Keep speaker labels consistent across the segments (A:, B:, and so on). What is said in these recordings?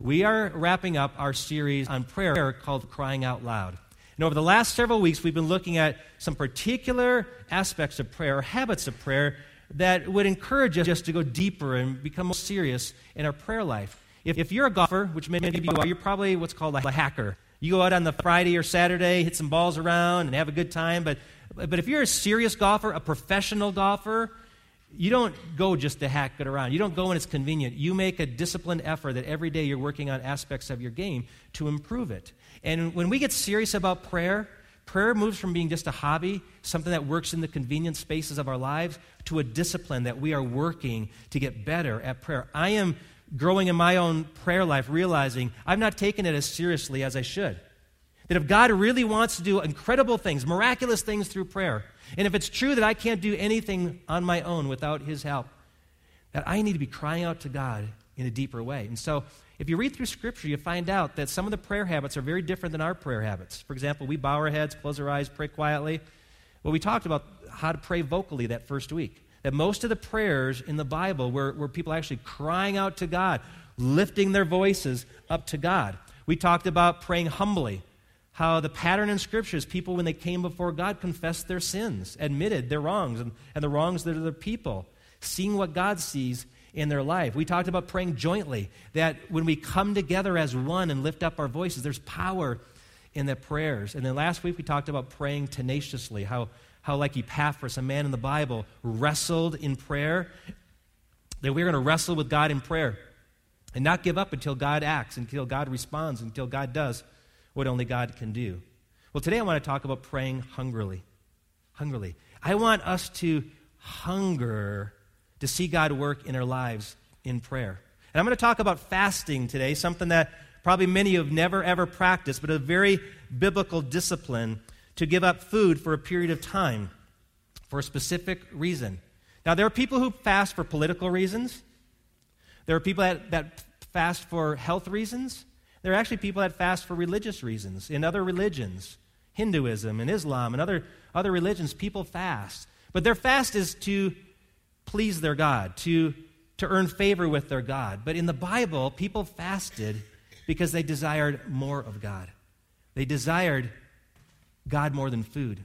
A: we are wrapping up our series on prayer called Crying Out Loud. And over the last several weeks, we've been looking at some particular aspects of prayer, habits of prayer, that would encourage us just to go deeper and become more serious in our prayer life. If, if you're a golfer, which many of you are, you're probably what's called a hacker. You go out on the Friday or Saturday, hit some balls around, and have a good time. But, but if you're a serious golfer, a professional golfer, you don't go just to hack it around. You don't go when it's convenient. You make a disciplined effort that every day you're working on aspects of your game to improve it. And when we get serious about prayer, prayer moves from being just a hobby, something that works in the convenient spaces of our lives, to a discipline that we are working to get better at prayer. I am growing in my own prayer life, realizing I've not taken it as seriously as I should. That if God really wants to do incredible things, miraculous things through prayer, and if it's true that I can't do anything on my own without His help, that I need to be crying out to God in a deeper way. And so, if you read through Scripture, you find out that some of the prayer habits are very different than our prayer habits. For example, we bow our heads, close our eyes, pray quietly. Well, we talked about how to pray vocally that first week. That most of the prayers in the Bible were, were people actually crying out to God, lifting their voices up to God. We talked about praying humbly how the pattern in Scripture is people, when they came before God, confessed their sins, admitted their wrongs and, and the wrongs that are their people, seeing what God sees in their life. We talked about praying jointly, that when we come together as one and lift up our voices, there's power in the prayers. And then last week we talked about praying tenaciously, how, how like Epaphras, a man in the Bible, wrestled in prayer, that we're going to wrestle with God in prayer and not give up until God acts, until God responds, until God does what only God can do. Well, today I want to talk about praying hungrily. Hungrily. I want us to hunger to see God work in our lives in prayer. And I'm going to talk about fasting today, something that probably many of you have never ever practiced, but a very biblical discipline to give up food for a period of time for a specific reason. Now, there are people who fast for political reasons, there are people that, that fast for health reasons, there are actually people that fast for religious reasons. In other religions, Hinduism and Islam and other, other religions, people fast. But their fast is to please their God, to, to earn favor with their God. But in the Bible, people fasted because they desired more of God. They desired God more than food.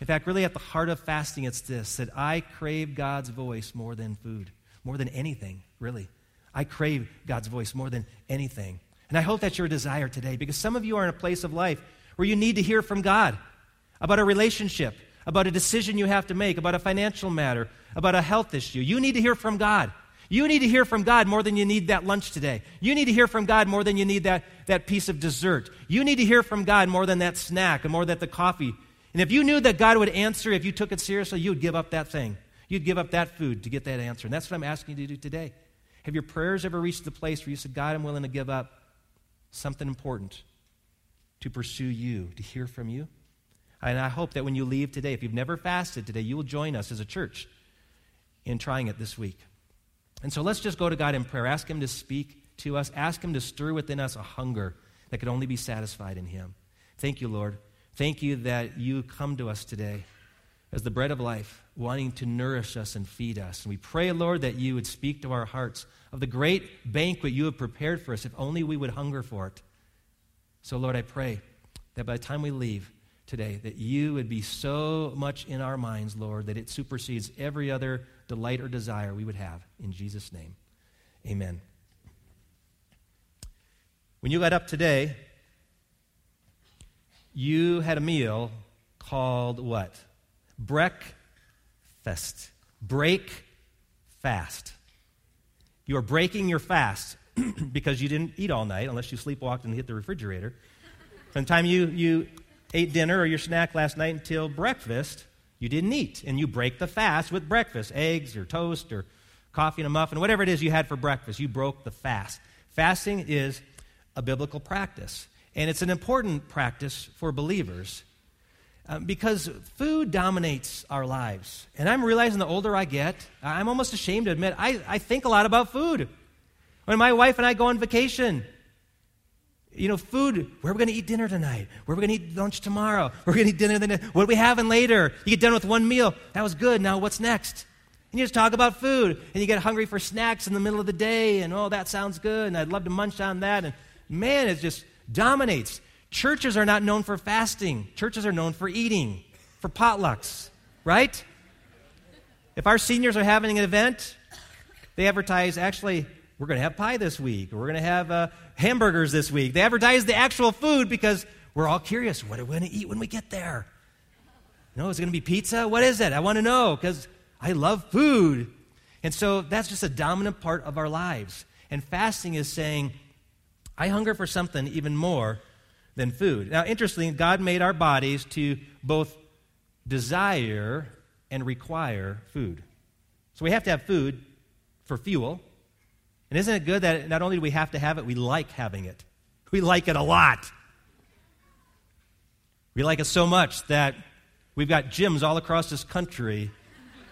A: In fact, really at the heart of fasting, it's this that I crave God's voice more than food, more than anything, really. I crave God's voice more than anything. And I hope that's your desire today because some of you are in a place of life where you need to hear from God about a relationship, about a decision you have to make, about a financial matter, about a health issue. You need to hear from God. You need to hear from God more than you need that lunch today. You need to hear from God more than you need that, that piece of dessert. You need to hear from God more than that snack and more than the coffee. And if you knew that God would answer if you took it seriously, you would give up that thing. You'd give up that food to get that answer. And that's what I'm asking you to do today. Have your prayers ever reached the place where you said, God, I'm willing to give up something important to pursue you, to hear from you. And I hope that when you leave today, if you've never fasted today, you will join us as a church in trying it this week. And so let's just go to God in prayer. Ask Him to speak to us, ask Him to stir within us a hunger that could only be satisfied in Him. Thank you, Lord. Thank you that you come to us today as the bread of life, wanting to nourish us and feed us. And we pray, Lord, that you would speak to our hearts of the great banquet you have prepared for us, if only we would hunger for it. So, Lord, I pray that by the time we leave today, that you would be so much in our minds, Lord, that it supersedes every other delight or desire we would have. In Jesus' name, amen. When you got up today, you had a meal called what? Breakfast. Break fast. You are breaking your fast because you didn't eat all night unless you sleepwalked and hit the refrigerator. From the time you, you ate dinner or your snack last night until breakfast, you didn't eat. And you break the fast with breakfast eggs or toast or coffee and a muffin, whatever it is you had for breakfast. You broke the fast. Fasting is a biblical practice, and it's an important practice for believers um, because food dominates our lives. And I'm realizing the older I get, I'm almost ashamed to admit, I, I think a lot about food. When my wife and I go on vacation, you know, food, where are we going to eat dinner tonight? Where are we going to eat lunch tomorrow? Where are we going to eat dinner then? What are we having later? You get done with one meal. That was good. Now what's next? And you just talk about food, and you get hungry for snacks in the middle of the day, and oh, that sounds good, and I'd love to munch on that. And man, it just dominates. Churches are not known for fasting, churches are known for eating, for potlucks, right? If our seniors are having an event, they advertise, actually, we're going to have pie this week, or we're going to have uh, hamburgers this week. They advertise the actual food because we're all curious what are we going to eat when we get there? You No, is it going to be pizza? What is it? I want to know because I love food. And so that's just a dominant part of our lives. And fasting is saying, I hunger for something even more than food. Now, interestingly, God made our bodies to both desire and require food. So we have to have food for fuel. And isn't it good that not only do we have to have it, we like having it? We like it a lot. We like it so much that we've got gyms all across this country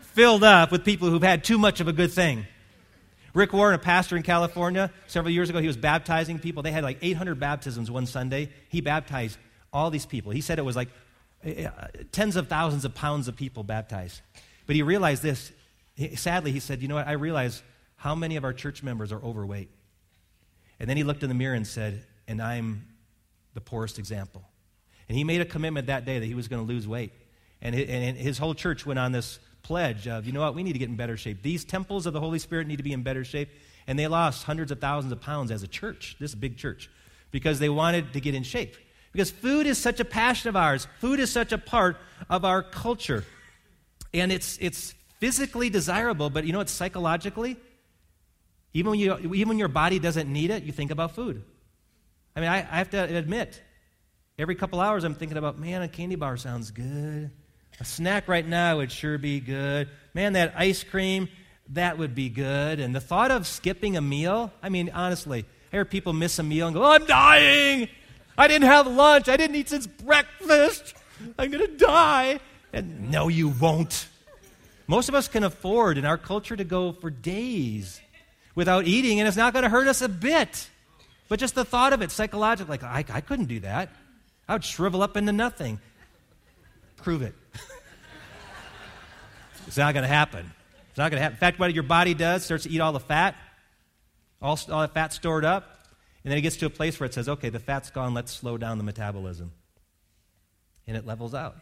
A: filled up with people who've had too much of a good thing. Rick Warren, a pastor in California, several years ago, he was baptizing people. They had like 800 baptisms one Sunday. He baptized all these people. He said it was like uh, tens of thousands of pounds of people baptized. But he realized this. Sadly, he said, You know what? I realize how many of our church members are overweight. And then he looked in the mirror and said, And I'm the poorest example. And he made a commitment that day that he was going to lose weight. And his whole church went on this pledge of, you know what, we need to get in better shape. These temples of the Holy Spirit need to be in better shape. And they lost hundreds of thousands of pounds as a church, this big church, because they wanted to get in shape. Because food is such a passion of ours, food is such a part of our culture. And it's, it's physically desirable, but you know what, psychologically, even when, you, even when your body doesn't need it, you think about food. I mean, I, I have to admit, every couple hours I'm thinking about, man, a candy bar sounds good. A snack right now would sure be good. Man, that ice cream, that would be good. And the thought of skipping a meal, I mean, honestly, I hear people miss a meal and go, oh, I'm dying. I didn't have lunch. I didn't eat since breakfast. I'm going to die. And no, you won't. Most of us can afford in our culture to go for days without eating, and it's not going to hurt us a bit. But just the thought of it psychologically, like, I, I couldn't do that. I would shrivel up into nothing. Prove it. It's not going to happen. It's not going to happen. In fact, what your body does starts to eat all the fat, all, all the fat stored up, and then it gets to a place where it says, okay, the fat's gone, let's slow down the metabolism. And it levels out.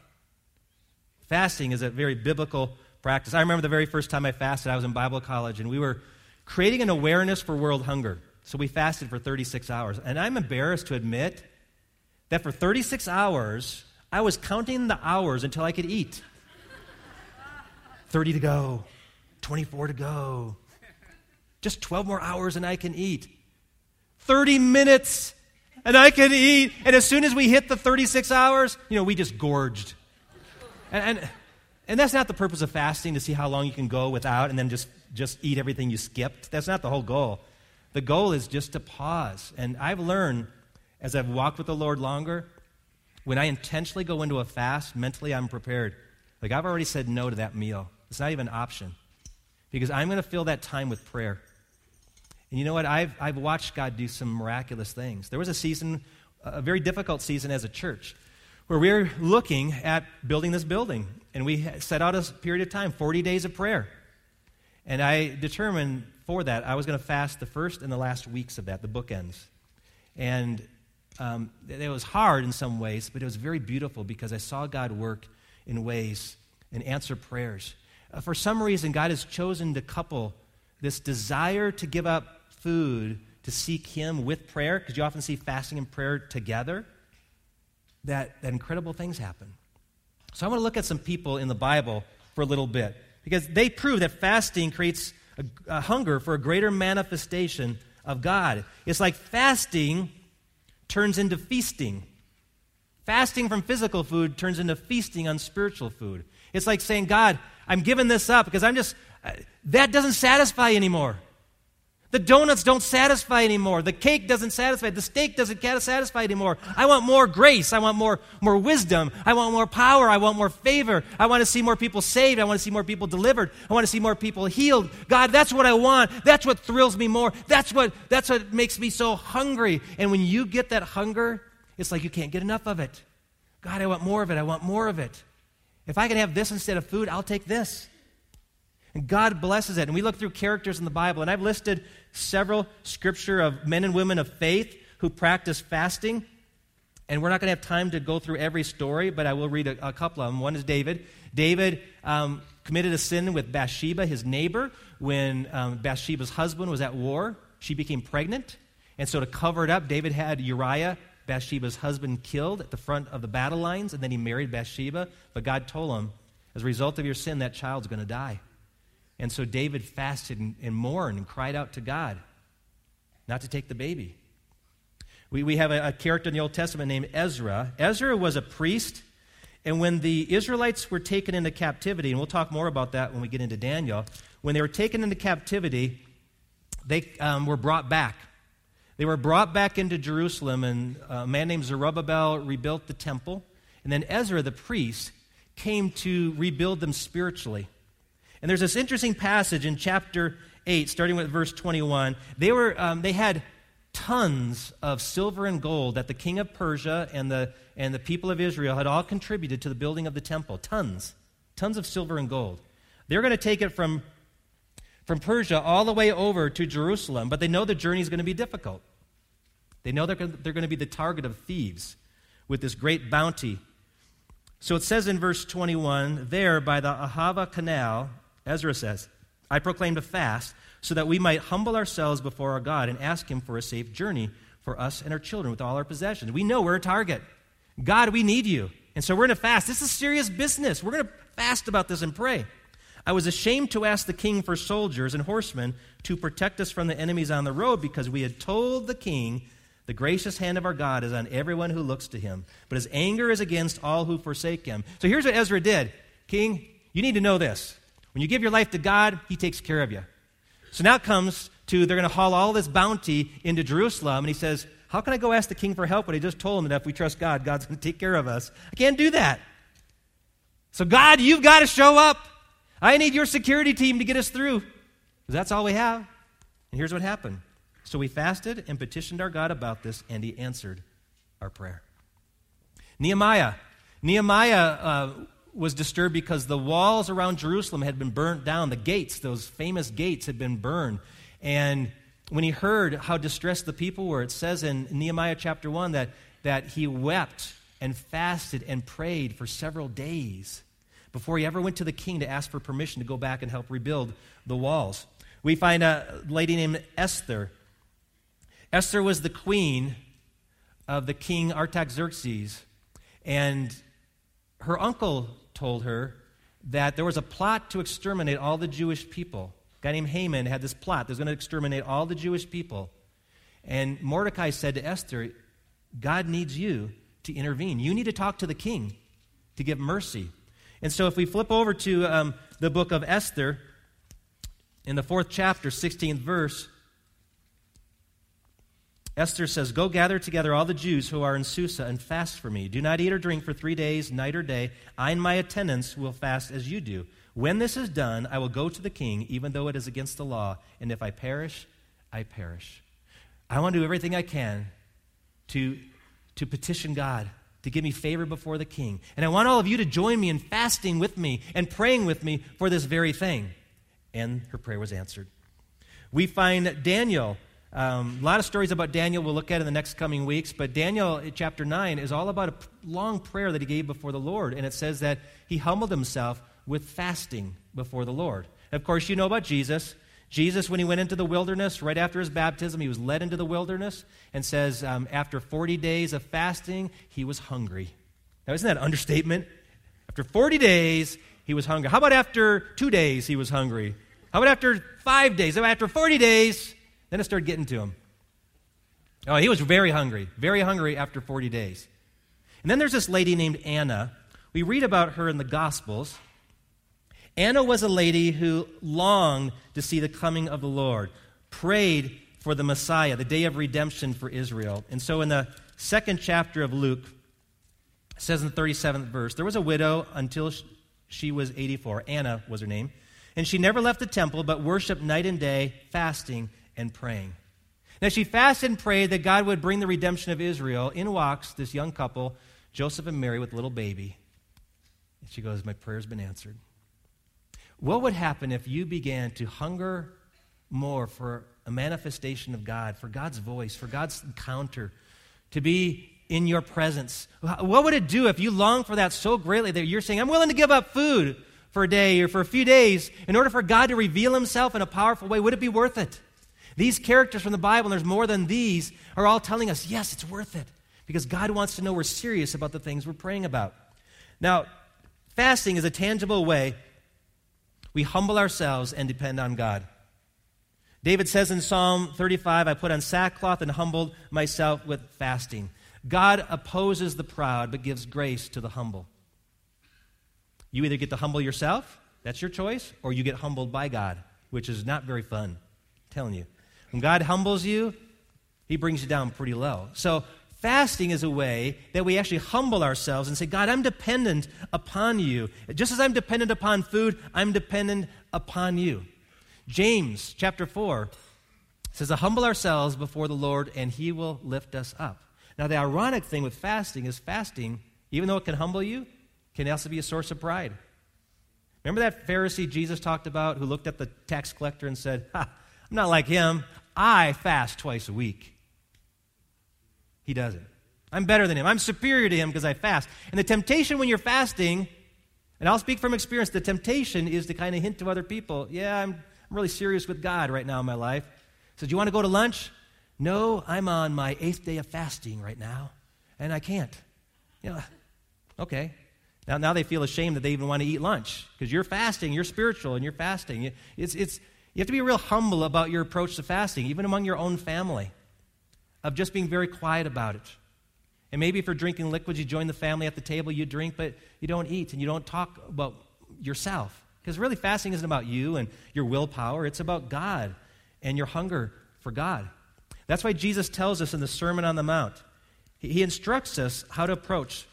A: Fasting is a very biblical practice. I remember the very first time I fasted, I was in Bible college, and we were creating an awareness for world hunger. So we fasted for 36 hours. And I'm embarrassed to admit that for 36 hours, I was counting the hours until I could eat. 30 to go, 24 to go. Just 12 more hours and I can eat. 30 minutes and I can eat. And as soon as we hit the 36 hours, you know, we just gorged. And, and, and that's not the purpose of fasting to see how long you can go without and then just, just eat everything you skipped. That's not the whole goal. The goal is just to pause. And I've learned as I've walked with the Lord longer, when I intentionally go into a fast, mentally I'm prepared. Like I've already said no to that meal. It's not even an option. Because I'm going to fill that time with prayer. And you know what? I've, I've watched God do some miraculous things. There was a season, a very difficult season as a church, where we were looking at building this building. And we set out a period of time, 40 days of prayer. And I determined for that, I was going to fast the first and the last weeks of that, the bookends. And um, it was hard in some ways, but it was very beautiful because I saw God work in ways and answer prayers. Uh, for some reason, God has chosen to couple this desire to give up food to seek Him with prayer, because you often see fasting and prayer together, that, that incredible things happen. So I want to look at some people in the Bible for a little bit, because they prove that fasting creates a, a hunger for a greater manifestation of God. It's like fasting turns into feasting. Fasting from physical food turns into feasting on spiritual food. It's like saying, God, I'm giving this up because I'm just, uh, that doesn't satisfy anymore. The donuts don't satisfy anymore. The cake doesn't satisfy. The steak doesn't satisfy anymore. I want more grace. I want more, more wisdom. I want more power. I want more favor. I want to see more people saved. I want to see more people delivered. I want to see more people healed. God, that's what I want. That's what thrills me more. That's what, that's what makes me so hungry. And when you get that hunger, it's like you can't get enough of it. God, I want more of it. I want more of it. If I can have this instead of food, I'll take this. And God blesses it. And we look through characters in the Bible, and I've listed several scripture of men and women of faith who practice fasting. And we're not going to have time to go through every story, but I will read a, a couple of them. One is David. David um, committed a sin with Bathsheba, his neighbor, when um, Bathsheba's husband was at war. She became pregnant. And so, to cover it up, David had Uriah, Bathsheba's husband, killed at the front of the battle lines, and then he married Bathsheba. But God told him, as a result of your sin, that child's going to die. And so, David fasted and, and mourned and cried out to God not to take the baby. We, we have a, a character in the Old Testament named Ezra. Ezra was a priest, and when the Israelites were taken into captivity, and we'll talk more about that when we get into Daniel, when they were taken into captivity, they um, were brought back. They were brought back into Jerusalem, and a man named Zerubbabel rebuilt the temple. And then Ezra, the priest, came to rebuild them spiritually. And there's this interesting passage in chapter 8, starting with verse 21. They, were, um, they had tons of silver and gold that the king of Persia and the, and the people of Israel had all contributed to the building of the temple. Tons. Tons of silver and gold. They're going to take it from, from Persia all the way over to Jerusalem, but they know the journey is going to be difficult. They know they're going, they're going to be the target of thieves with this great bounty. So it says in verse 21 there by the Ahava Canal, Ezra says, I proclaimed a fast so that we might humble ourselves before our God and ask Him for a safe journey for us and our children with all our possessions. We know we're a target. God, we need you. And so we're going to fast. This is serious business. We're going to fast about this and pray. I was ashamed to ask the king for soldiers and horsemen to protect us from the enemies on the road because we had told the king, The gracious hand of our God is on everyone who looks to him, but his anger is against all who forsake him. So here's what Ezra did King, you need to know this. When you give your life to God, he takes care of you. So now comes to they're going to haul all this bounty into Jerusalem, and he says, How can I go ask the king for help when I just told him that if we trust God, God's going to take care of us? I can't do that. So, God, you've got to show up. I need your security team to get us through. Because that's all we have. And here's what happened. So we fasted and petitioned our God about this, and he answered our prayer. Nehemiah. Nehemiah uh, was disturbed because the walls around Jerusalem had been burnt down. The gates, those famous gates, had been burned. And when he heard how distressed the people were, it says in Nehemiah chapter 1 that, that he wept and fasted and prayed for several days before he ever went to the king to ask for permission to go back and help rebuild the walls. We find a lady named Esther. Esther was the queen of the king Artaxerxes, and her uncle told her that there was a plot to exterminate all the Jewish people. A guy named Haman had this plot. There's going to exterminate all the Jewish people. And Mordecai said to Esther, God needs you to intervene. You need to talk to the king to give mercy. And so if we flip over to um, the book of Esther, in the fourth chapter, 16th verse, Esther says, Go gather together all the Jews who are in Susa and fast for me. Do not eat or drink for three days, night or day. I and my attendants will fast as you do. When this is done, I will go to the king, even though it is against the law. And if I perish, I perish. I want to do everything I can to, to petition God to give me favor before the king. And I want all of you to join me in fasting with me and praying with me for this very thing. And her prayer was answered. We find Daniel um, a lot of stories about Daniel we'll look at in the next coming weeks, but Daniel, chapter 9, is all about a long prayer that he gave before the Lord. And it says that he humbled himself with fasting before the Lord. Of course, you know about Jesus. Jesus, when he went into the wilderness, right after his baptism, he was led into the wilderness and says, um, after 40 days of fasting, he was hungry. Now, isn't that an understatement? After 40 days, he was hungry. How about after two days, he was hungry? How about after five days? How about after 40 days, then it started getting to him. Oh, he was very hungry, very hungry after 40 days. And then there's this lady named Anna. We read about her in the Gospels. Anna was a lady who longed to see the coming of the Lord, prayed for the Messiah, the day of redemption for Israel. And so in the second chapter of Luke, it says in the 37th verse, there was a widow until she was 84. Anna was her name. And she never left the temple, but worshiped night and day, fasting and praying. Now, she fasted and prayed that God would bring the redemption of Israel. In walks this young couple, Joseph and Mary, with a little baby. And she goes, My prayer's been answered. What would happen if you began to hunger more for a manifestation of God, for God's voice, for God's encounter, to be in your presence? What would it do if you long for that so greatly that you're saying, I'm willing to give up food for a day or for a few days in order for God to reveal himself in a powerful way? Would it be worth it? These characters from the Bible, and there's more than these, are all telling us, yes, it's worth it because God wants to know we're serious about the things we're praying about. Now, fasting is a tangible way we humble ourselves and depend on God. David says in Psalm 35, I put on sackcloth and humbled myself with fasting. God opposes the proud but gives grace to the humble. You either get to humble yourself, that's your choice, or you get humbled by God, which is not very fun. I'm telling you. When God humbles you, he brings you down pretty low. So Fasting is a way that we actually humble ourselves and say, God, I'm dependent upon you. Just as I'm dependent upon food, I'm dependent upon you. James chapter 4 says, to humble ourselves before the Lord, and he will lift us up. Now, the ironic thing with fasting is fasting, even though it can humble you, can also be a source of pride. Remember that Pharisee Jesus talked about who looked at the tax collector and said, I'm not like him. I fast twice a week. He doesn't. I'm better than him. I'm superior to him because I fast. And the temptation when you're fasting, and I'll speak from experience, the temptation is to kind of hint to other people, yeah, I'm, I'm really serious with God right now in my life. So, do you want to go to lunch? No, I'm on my eighth day of fasting right now, and I can't. You know, okay. Now, now they feel ashamed that they even want to eat lunch because you're fasting, you're spiritual, and you're fasting. It's, it's, you have to be real humble about your approach to fasting, even among your own family of just being very quiet about it. And maybe if you're drinking liquids, you join the family at the table, you drink, but you don't eat and you don't talk about yourself. Because really, fasting isn't about you and your willpower, it's about God and your hunger for God. That's why Jesus tells us in the Sermon on the Mount, he instructs us how to approach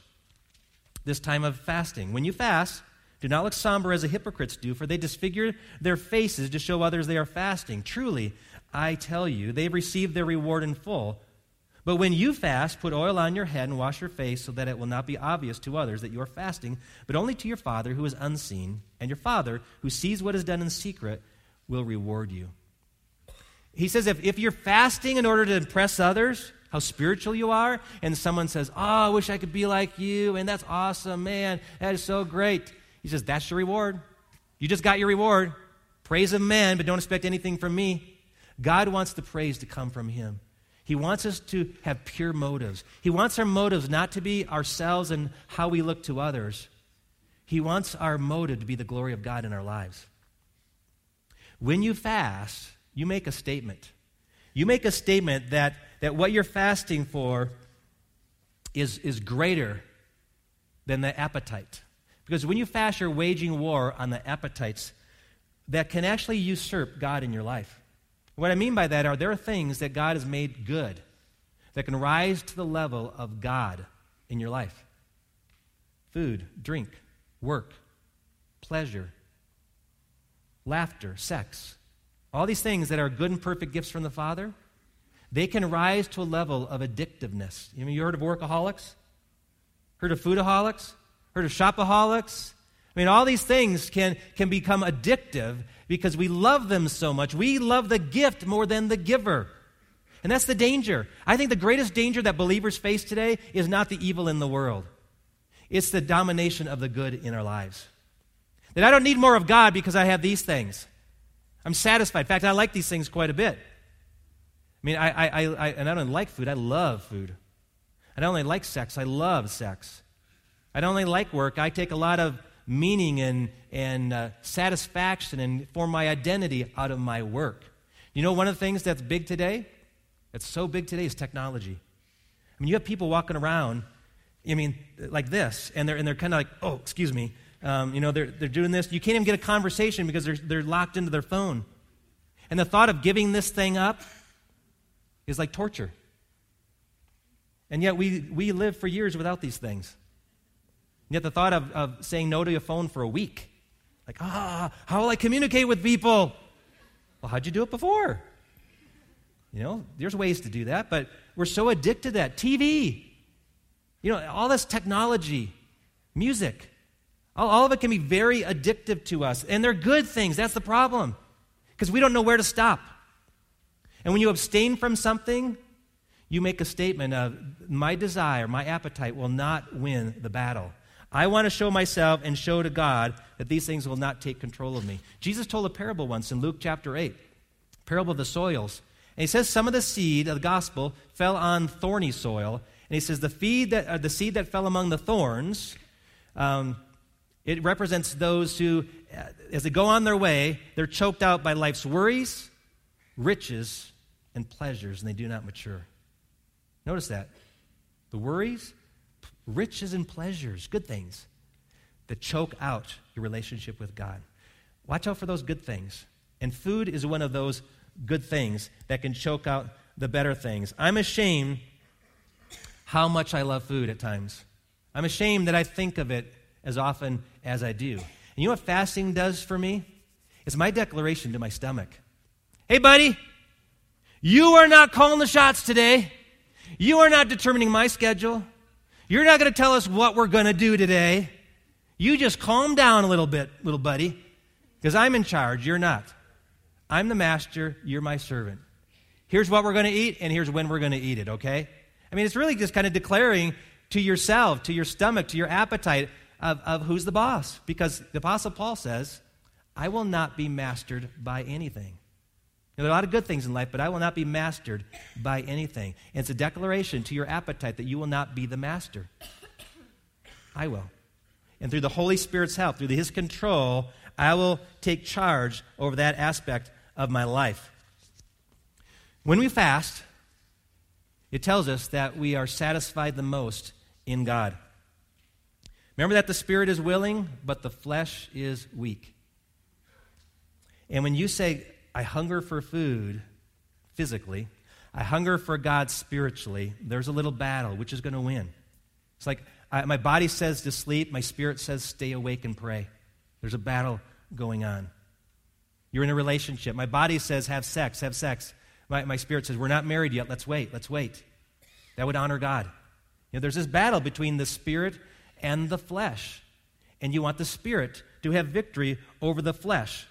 A: this time of fasting. When you fast, do not look somber as the hypocrites do, for they disfigure their faces to show others they are fasting. Truly, I tell you, they've received their reward in full. But when you fast, put oil on your head and wash your face so that it will not be obvious to others that you are fasting, but only to your Father who is unseen. And your Father, who sees what is done in secret, will reward you. He says if, if you're fasting in order to impress others, how spiritual you are, and someone says, Oh, I wish I could be like you, and that's awesome, man, that is so great. He says, That's your reward. You just got your reward. Praise of men, but don't expect anything from me. God wants the praise to come from Him. He wants us to have pure motives. He wants our motives not to be ourselves and how we look to others. He wants our motive to be the glory of God in our lives. When you fast, you make a statement. You make a statement that, that what you're fasting for is, is greater than the appetite. Because when you fast, you're waging war on the appetites that can actually usurp God in your life. What I mean by that are there are things that God has made good that can rise to the level of God in your life food, drink, work, pleasure, laughter, sex. All these things that are good and perfect gifts from the Father, they can rise to a level of addictiveness. You, know, you heard of workaholics? Heard of foodaholics? Heard of shopaholics? I mean, all these things can, can become addictive because we love them so much. We love the gift more than the giver. And that's the danger. I think the greatest danger that believers face today is not the evil in the world, it's the domination of the good in our lives. That I don't need more of God because I have these things. I'm satisfied. In fact, I like these things quite a bit. I mean, I, I, I, and I don't like food, I love food. I don't only like sex, I love sex. I don't only like work, I take a lot of meaning and, and uh, satisfaction and form my identity out of my work. You know, one of the things that's big today, that's so big today, is technology. I mean, you have people walking around, I mean, like this, and they're, and they're kind of like, oh, excuse me. Um, you know, they're, they're doing this. You can't even get a conversation because they're, they're locked into their phone. And the thought of giving this thing up is like torture. And yet we, we live for years without these things. Yet the thought of, of saying no to your phone for a week, like, ah, how will I communicate with people? Well, how'd you do it before? You know, there's ways to do that, but we're so addicted to that. TV, you know, all this technology, music, All, all of it can be very addictive to us. And they're good things. That's the problem. Because we don't know where to stop. And when you abstain from something, you make a statement of, my desire, my appetite will not win the battle. I want to show myself and show to God that these things will not take control of me. Jesus told a parable once in Luke chapter 8, parable of the soils. And he says some of the seed of the gospel fell on thorny soil. And he says the, feed that, uh, the seed that fell among the thorns, um, it represents those who, uh, as they go on their way, they're choked out by life's worries, riches, and pleasures, and they do not mature. Notice that. The worries, riches, and pleasures, good things that choke out your relationship with God. Watch out for those good things. And food is one of those good things that can choke out the better things. I'm ashamed how much I love food at times. I'm ashamed that I think of it as often as I do. And you know what fasting does for me? It's my declaration to my stomach. Hey, buddy, you are not calling the shots today. You are not determining my schedule. You're not going to tell us what we're going to do today. You just calm down a little bit, little buddy, because I'm in charge. You're not. I'm the master. You're my servant. Here's what we're going to eat, and here's when we're going to eat it, okay? I mean, it's really just kind of declaring to yourself, to your stomach, to your appetite of, of who's the boss. Because the Apostle Paul says, I will not be mastered by anything. Now, there are a lot of good things in life, but I will not be mastered by anything. And it's a declaration to your appetite that you will not be the master. I will. And through the Holy Spirit's help, through His control, I will take charge over that aspect of my life. When we fast, it tells us that we are satisfied the most in God. Remember that the spirit is willing, but the flesh is weak. And when you say, I hunger for food physically, I hunger for God spiritually, there's a little battle. Which is going to win? It's like I, my body says to sleep, my spirit says stay awake and pray. There's a battle going on. You're in a relationship. My body says have sex, have sex. My, my spirit says we're not married yet. Let's wait, let's wait. That would honor God. You know, there's this battle between the spirit and the flesh. And you want the spirit to have victory over the flesh.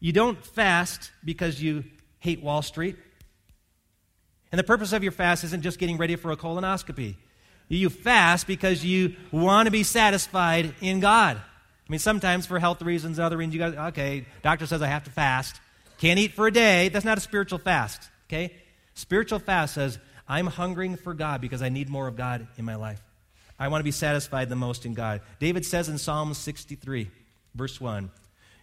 A: You don't fast because you hate Wall Street. And the purpose of your fast isn't just getting ready for a colonoscopy. You fast because you want to be satisfied in God. I mean, sometimes for health reasons, other reasons, you got, okay, doctor says I have to fast. Can't eat for a day. That's not a spiritual fast, okay? Spiritual fast says, I'm hungering for God because I need more of God in my life. I want to be satisfied the most in God. David says in Psalm 63, verse 1,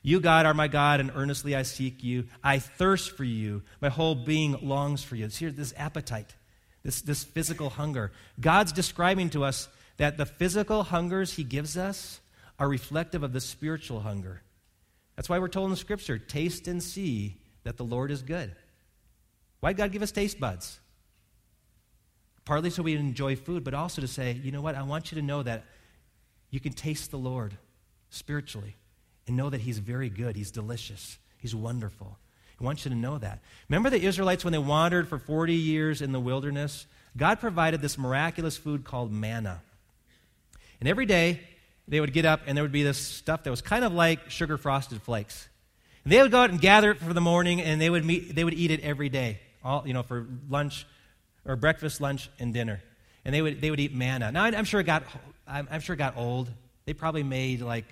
A: you, God, are my God, and earnestly I seek you. I thirst for you. My whole being longs for you. It's here, this appetite, this, this physical hunger. God's describing to us that the physical hungers he gives us are reflective of the spiritual hunger. That's why we're told in the scripture taste and see that the Lord is good. Why did God give us taste buds? Partly so we enjoy food, but also to say, you know what, I want you to know that you can taste the Lord spiritually and know that He's very good. He's delicious. He's wonderful. I want you to know that. Remember the Israelites when they wandered for 40 years in the wilderness? God provided this miraculous food called manna. And every day, they would get up and there would be this stuff that was kind of like sugar frosted flakes. And they would go out and gather it for the morning and they would, meet, they would eat it every day, all, you know, for lunch or breakfast, lunch, and dinner. And they would, they would eat manna. Now, I'm sure it got, I'm, sure it got old. They probably made like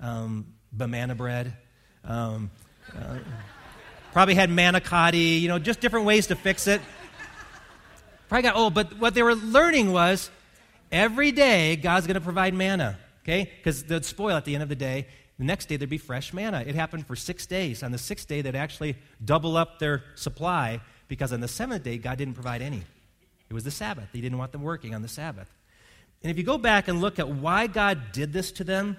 A: um, banana bread. Um, uh, probably had manicotti, you know, just different ways to fix it. Probably got old, but what they were learning was every day God's going to provide manna, okay? Because they'd spoil at the end of the day. The next day there'd be fresh manna. It happened for six days. On the sixth day, they'd actually double up their supply because on the seventh day, God didn't provide any. It was the Sabbath. He didn't want them working on the Sabbath. And if you go back and look at why God did this to them,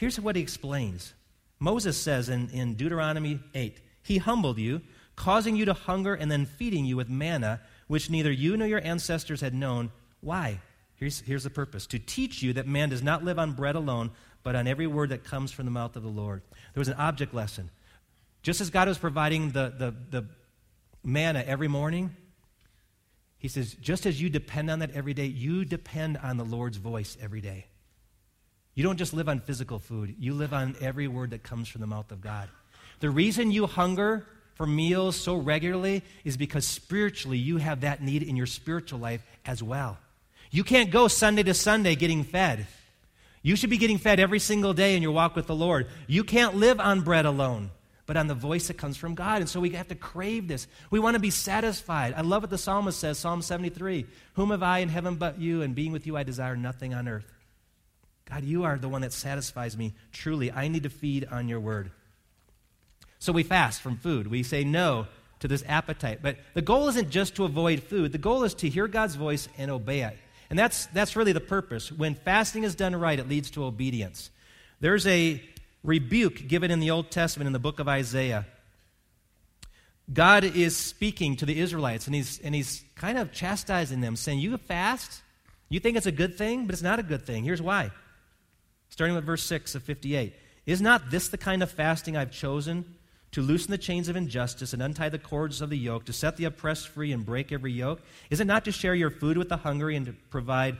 A: Here's what he explains Moses says in, in Deuteronomy 8 He humbled you, causing you to hunger and then feeding you with manna, which neither you nor your ancestors had known. Why? Here's, here's the purpose to teach you that man does not live on bread alone, but on every word that comes from the mouth of the Lord. There was an object lesson. Just as God was providing the, the, the manna every morning, he says, just as you depend on that every day, you depend on the Lord's voice every day. You don't just live on physical food, you live on every word that comes from the mouth of God. The reason you hunger for meals so regularly is because spiritually you have that need in your spiritual life as well. You can't go Sunday to Sunday getting fed. You should be getting fed every single day in your walk with the Lord. You can't live on bread alone, but on the voice that comes from God. And so we have to crave this. We want to be satisfied. I love what the psalmist says, Psalm 73 Whom have I in heaven but you, and being with you I desire nothing on earth. God, you are the one that satisfies me truly. I need to feed on your word. So we fast from food. We say no to this appetite. But the goal isn't just to avoid food, the goal is to hear God's voice and obey it. And that's, that's really the purpose. When fasting is done right, it leads to obedience. There's a rebuke given in the Old Testament in the book of Isaiah. God is speaking to the Israelites, and he's, and he's kind of chastising them, saying, You fast? You think it's a good thing, but it's not a good thing. Here's why. Starting with verse 6 of 58. Is not this the kind of fasting I've chosen? to loosen the chains of injustice and untie the cords of the yoke, to set the oppressed free and break every yoke? Is it not to share your food with the hungry and to provide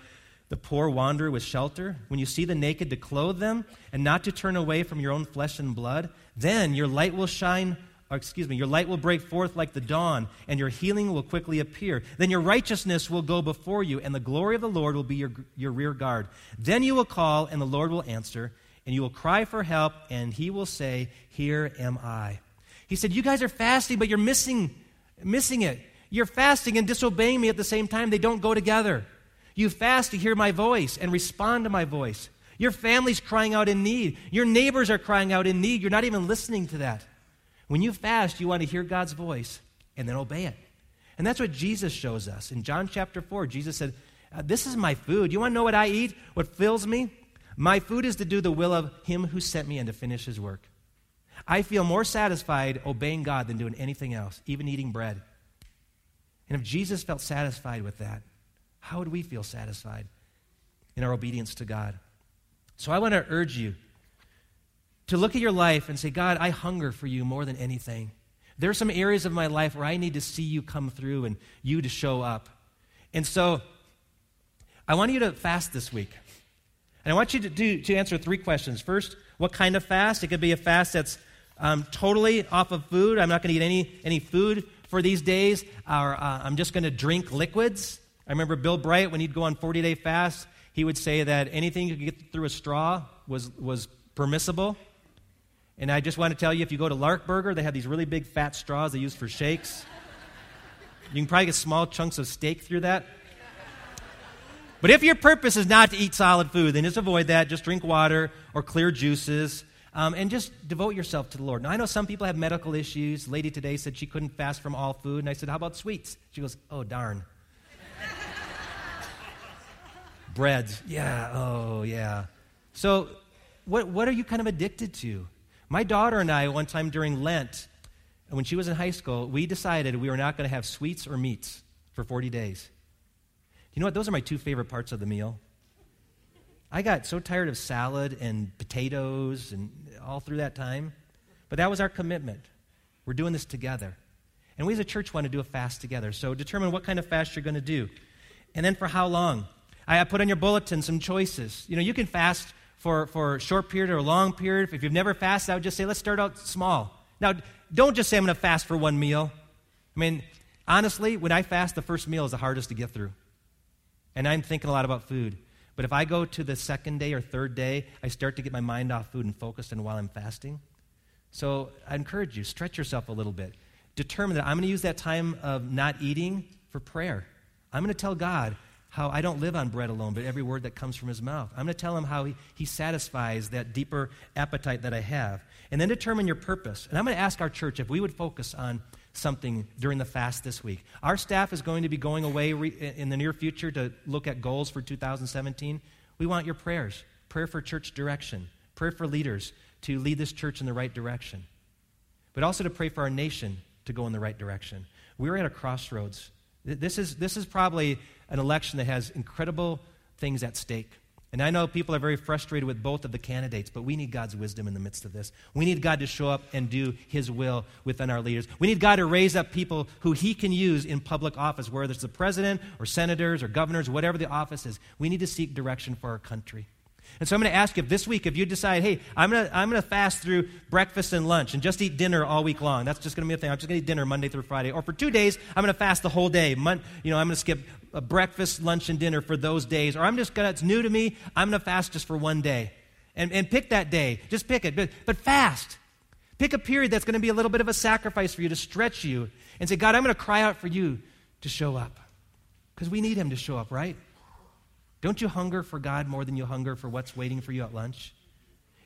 A: the poor wanderer with shelter? When you see the naked, to clothe them and not to turn away from your own flesh and blood? Then your light will shine. Excuse me, your light will break forth like the dawn, and your healing will quickly appear. Then your righteousness will go before you, and the glory of the Lord will be your, your rear guard. Then you will call, and the Lord will answer and you will cry for help, and he will say, Here am I. He said, You guys are fasting, but you're missing, missing it. You're fasting and disobeying me at the same time. They don't go together. You fast to hear my voice and respond to my voice. Your family's crying out in need. Your neighbors are crying out in need. You're not even listening to that. When you fast, you want to hear God's voice and then obey it. And that's what Jesus shows us. In John chapter 4, Jesus said, uh, This is my food. You want to know what I eat? What fills me? My food is to do the will of him who sent me and to finish his work. I feel more satisfied obeying God than doing anything else, even eating bread. And if Jesus felt satisfied with that, how would we feel satisfied in our obedience to God? So I want to urge you to look at your life and say, God, I hunger for you more than anything. There are some areas of my life where I need to see you come through and you to show up. And so I want you to fast this week. And I want you to, do, to answer three questions. First, what kind of fast? It could be a fast that's um, totally off of food. I'm not going to eat any, any food for these days. Or uh, I'm just going to drink liquids. I remember Bill Bright, when he'd go on 40 day fast, he would say that anything you could get through a straw was, was permissible. And I just want to tell you if you go to Larkburger, they have these really big fat straws they use for shakes. You can probably get small chunks of steak through that. But if your purpose is not to eat solid food, then just avoid that. Just drink water or clear juices. Um, and just devote yourself to the Lord. Now, I know some people have medical issues. lady today said she couldn't fast from all food. And I said, How about sweets? She goes, Oh, darn. Breads. Yeah. Oh, yeah. So, what, what are you kind of addicted to? My daughter and I, one time during Lent, when she was in high school, we decided we were not going to have sweets or meats for 40 days. You know what? Those are my two favorite parts of the meal. I got so tired of salad and potatoes and all through that time. But that was our commitment. We're doing this together. And we as a church want to do a fast together. So determine what kind of fast you're going to do. And then for how long. I put on your bulletin some choices. You know, you can fast for, for a short period or a long period. If you've never fasted, I would just say, let's start out small. Now, don't just say I'm going to fast for one meal. I mean, honestly, when I fast, the first meal is the hardest to get through. And I'm thinking a lot about food. But if I go to the second day or third day, I start to get my mind off food and focused on while I'm fasting. So I encourage you, stretch yourself a little bit. Determine that I'm going to use that time of not eating for prayer. I'm going to tell God how I don't live on bread alone, but every word that comes from his mouth. I'm going to tell him how he, he satisfies that deeper appetite that I have. And then determine your purpose. And I'm going to ask our church if we would focus on something during the fast this week. Our staff is going to be going away re- in the near future to look at goals for 2017. We want your prayers prayer for church direction, prayer for leaders to lead this church in the right direction, but also to pray for our nation to go in the right direction. We're at a crossroads. This is, this is probably an election that has incredible things at stake. And I know people are very frustrated with both of the candidates, but we need God's wisdom in the midst of this. We need God to show up and do His will within our leaders. We need God to raise up people who He can use in public office, whether it's the president or senators or governors, whatever the office is. We need to seek direction for our country. And so I'm going to ask you if this week, if you decide, hey, I'm going to, I'm going to fast through breakfast and lunch and just eat dinner all week long. That's just going to be a thing. I'm just going to eat dinner Monday through Friday. Or for two days, I'm going to fast the whole day. Mon- you know, I'm going to skip a breakfast, lunch, and dinner for those days. Or I'm just going to, it's new to me, I'm going to fast just for one day. And, and pick that day. Just pick it. But, but fast. Pick a period that's going to be a little bit of a sacrifice for you to stretch you and say, God, I'm going to cry out for you to show up. Because we need Him to show up, right? Don't you hunger for God more than you hunger for what's waiting for you at lunch?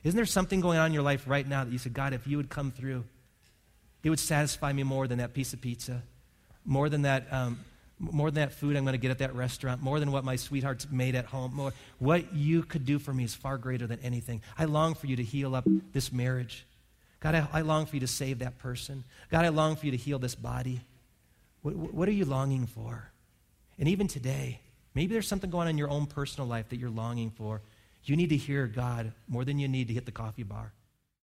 A: Isn't there something going on in your life right now that you said, God, if you would come through, it would satisfy me more than that piece of pizza, more than that, um, more than that food I'm going to get at that restaurant, more than what my sweetheart's made at home. More, what you could do for me is far greater than anything. I long for you to heal up this marriage. God, I, I long for you to save that person. God, I long for you to heal this body. What, what are you longing for? And even today, Maybe there's something going on in your own personal life that you're longing for. You need to hear God more than you need to hit the coffee bar.